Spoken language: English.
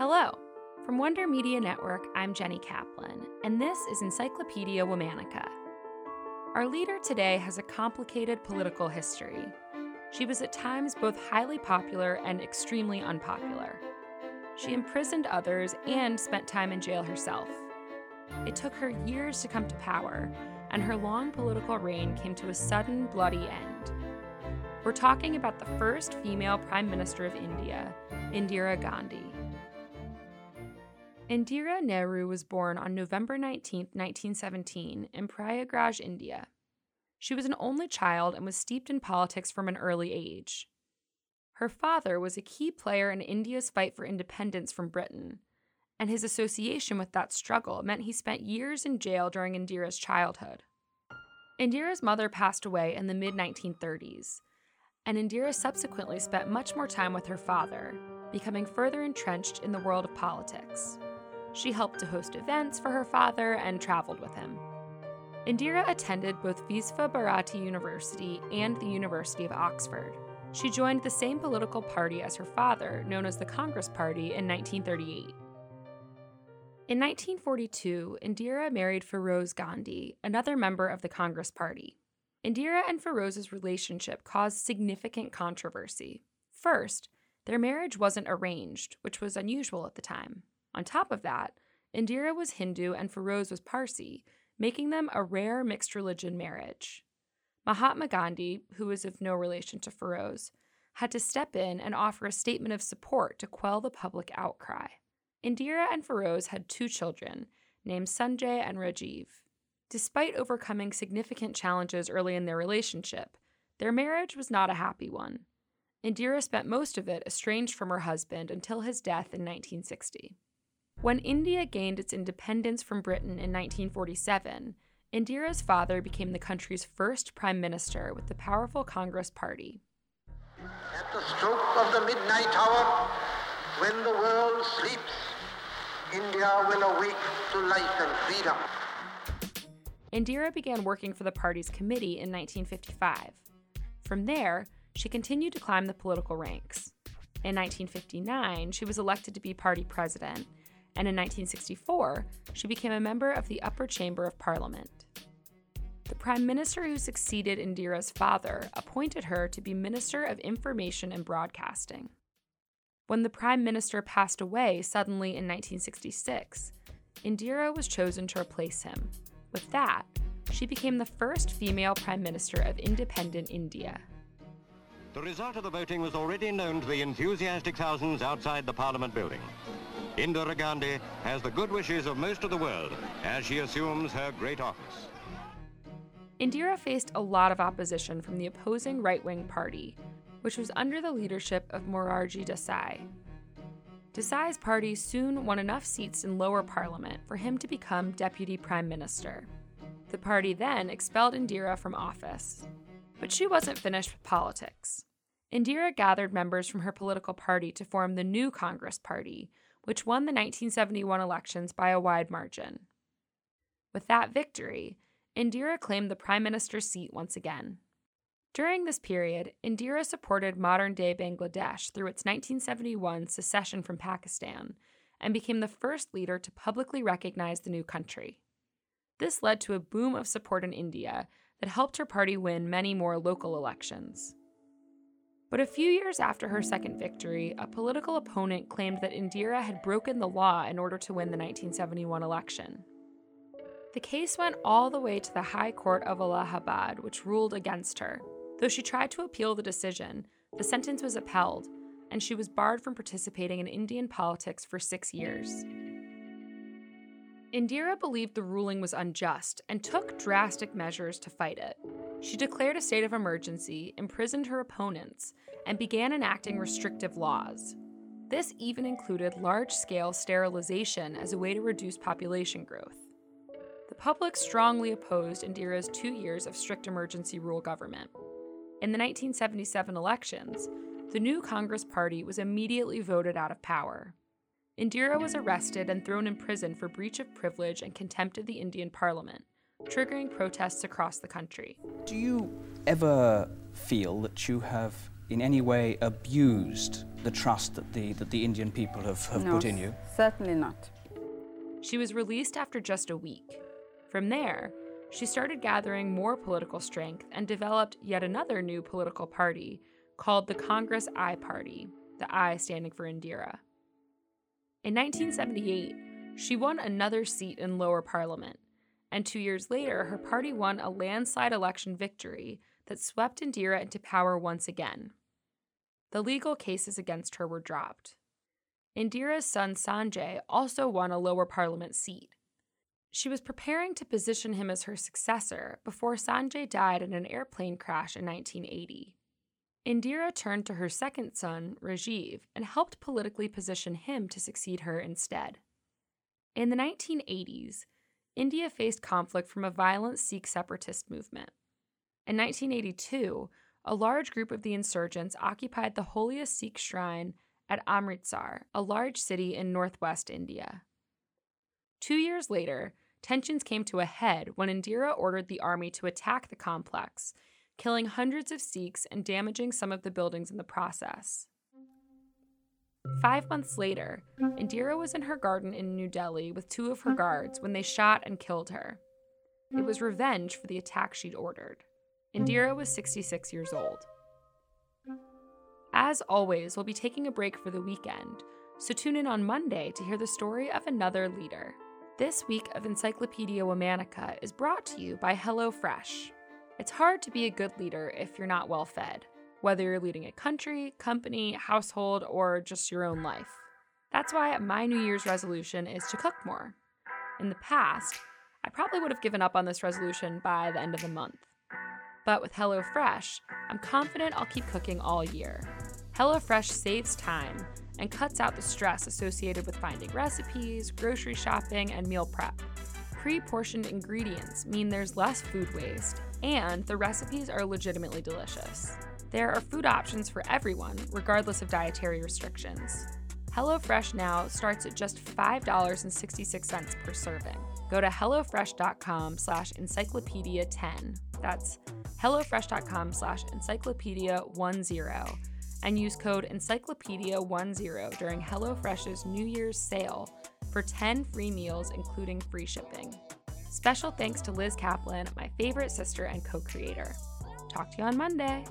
Hello. From Wonder Media Network, I'm Jenny Kaplan, and this is Encyclopedia Womannica. Our leader today has a complicated political history. She was at times both highly popular and extremely unpopular. She imprisoned others and spent time in jail herself. It took her years to come to power, and her long political reign came to a sudden, bloody end. We're talking about the first female Prime Minister of India, Indira Gandhi. Indira Nehru was born on November 19, 1917, in Prayagraj, India. She was an only child and was steeped in politics from an early age. Her father was a key player in India's fight for independence from Britain, and his association with that struggle meant he spent years in jail during Indira's childhood. Indira's mother passed away in the mid 1930s, and Indira subsequently spent much more time with her father, becoming further entrenched in the world of politics. She helped to host events for her father and traveled with him. Indira attended both Visva Bharati University and the University of Oxford. She joined the same political party as her father, known as the Congress Party, in 1938. In 1942, Indira married Feroze Gandhi, another member of the Congress Party. Indira and Feroze's relationship caused significant controversy. First, their marriage wasn't arranged, which was unusual at the time. On top of that, Indira was Hindu and Feroze was Parsi, making them a rare mixed religion marriage. Mahatma Gandhi, who was of no relation to Feroze, had to step in and offer a statement of support to quell the public outcry. Indira and Feroze had two children, named Sanjay and Rajiv. Despite overcoming significant challenges early in their relationship, their marriage was not a happy one. Indira spent most of it estranged from her husband until his death in 1960. When India gained its independence from Britain in 1947, Indira's father became the country's first prime minister with the powerful Congress Party. At the stroke of the midnight hour, when the world sleeps, India will awake to life and freedom. Indira began working for the party's committee in 1955. From there, she continued to climb the political ranks. In 1959, she was elected to be party president and in 1964, she became a member of the upper chamber of parliament. The prime minister who succeeded Indira's father appointed her to be Minister of Information and Broadcasting. When the prime minister passed away suddenly in 1966, Indira was chosen to replace him. With that, she became the first female prime minister of independent India. The result of the voting was already known to the enthusiastic thousands outside the Parliament building. Indira Gandhi has the good wishes of most of the world as she assumes her great office. Indira faced a lot of opposition from the opposing right wing party, which was under the leadership of Morarji Desai. Desai's party soon won enough seats in lower parliament for him to become deputy prime minister. The party then expelled Indira from office. But she wasn't finished with politics. Indira gathered members from her political party to form the new Congress Party, which won the 1971 elections by a wide margin. With that victory, Indira claimed the prime minister's seat once again. During this period, Indira supported modern day Bangladesh through its 1971 secession from Pakistan and became the first leader to publicly recognize the new country. This led to a boom of support in India that helped her party win many more local elections. But a few years after her second victory, a political opponent claimed that Indira had broken the law in order to win the 1971 election. The case went all the way to the High Court of Allahabad, which ruled against her. Though she tried to appeal the decision, the sentence was upheld, and she was barred from participating in Indian politics for six years. Indira believed the ruling was unjust and took drastic measures to fight it. She declared a state of emergency, imprisoned her opponents, and began enacting restrictive laws. This even included large scale sterilization as a way to reduce population growth. The public strongly opposed Indira's two years of strict emergency rule government. In the 1977 elections, the new Congress Party was immediately voted out of power. Indira was arrested and thrown in prison for breach of privilege and contempt of the Indian Parliament, triggering protests across the country. Do you ever feel that you have in any way abused the trust that the, that the Indian people have, have no, put in you? Certainly not. She was released after just a week. From there, she started gathering more political strength and developed yet another new political party called the Congress I Party, the I standing for Indira. In 1978, she won another seat in lower parliament, and two years later, her party won a landslide election victory that swept Indira into power once again. The legal cases against her were dropped. Indira's son Sanjay also won a lower parliament seat. She was preparing to position him as her successor before Sanjay died in an airplane crash in 1980. Indira turned to her second son, Rajiv, and helped politically position him to succeed her instead. In the 1980s, India faced conflict from a violent Sikh separatist movement. In 1982, a large group of the insurgents occupied the holiest Sikh shrine at Amritsar, a large city in northwest India. Two years later, tensions came to a head when Indira ordered the army to attack the complex, killing hundreds of Sikhs and damaging some of the buildings in the process. Five months later, Indira was in her garden in New Delhi with two of her guards when they shot and killed her. It was revenge for the attack she'd ordered. Indira was 66 years old. As always, we'll be taking a break for the weekend, so tune in on Monday to hear the story of another leader. This week of Encyclopedia Womannica is brought to you by HelloFresh. It's hard to be a good leader if you're not well fed, whether you're leading a country, company, household, or just your own life. That's why my New Year's resolution is to cook more. In the past, I probably would have given up on this resolution by the end of the month. But with HelloFresh, I'm confident I'll keep cooking all year. HelloFresh saves time and cuts out the stress associated with finding recipes, grocery shopping, and meal prep. Pre portioned ingredients mean there's less food waste, and the recipes are legitimately delicious. There are food options for everyone, regardless of dietary restrictions. HelloFresh now starts at just $5.66 per serving. Go to HelloFresh.com slash encyclopedia10. That's HelloFresh.com slash encyclopedia10 and use code encyclopedia10 during HelloFresh's New Year's sale for 10 free meals, including free shipping. Special thanks to Liz Kaplan, my favorite sister and co creator. Talk to you on Monday.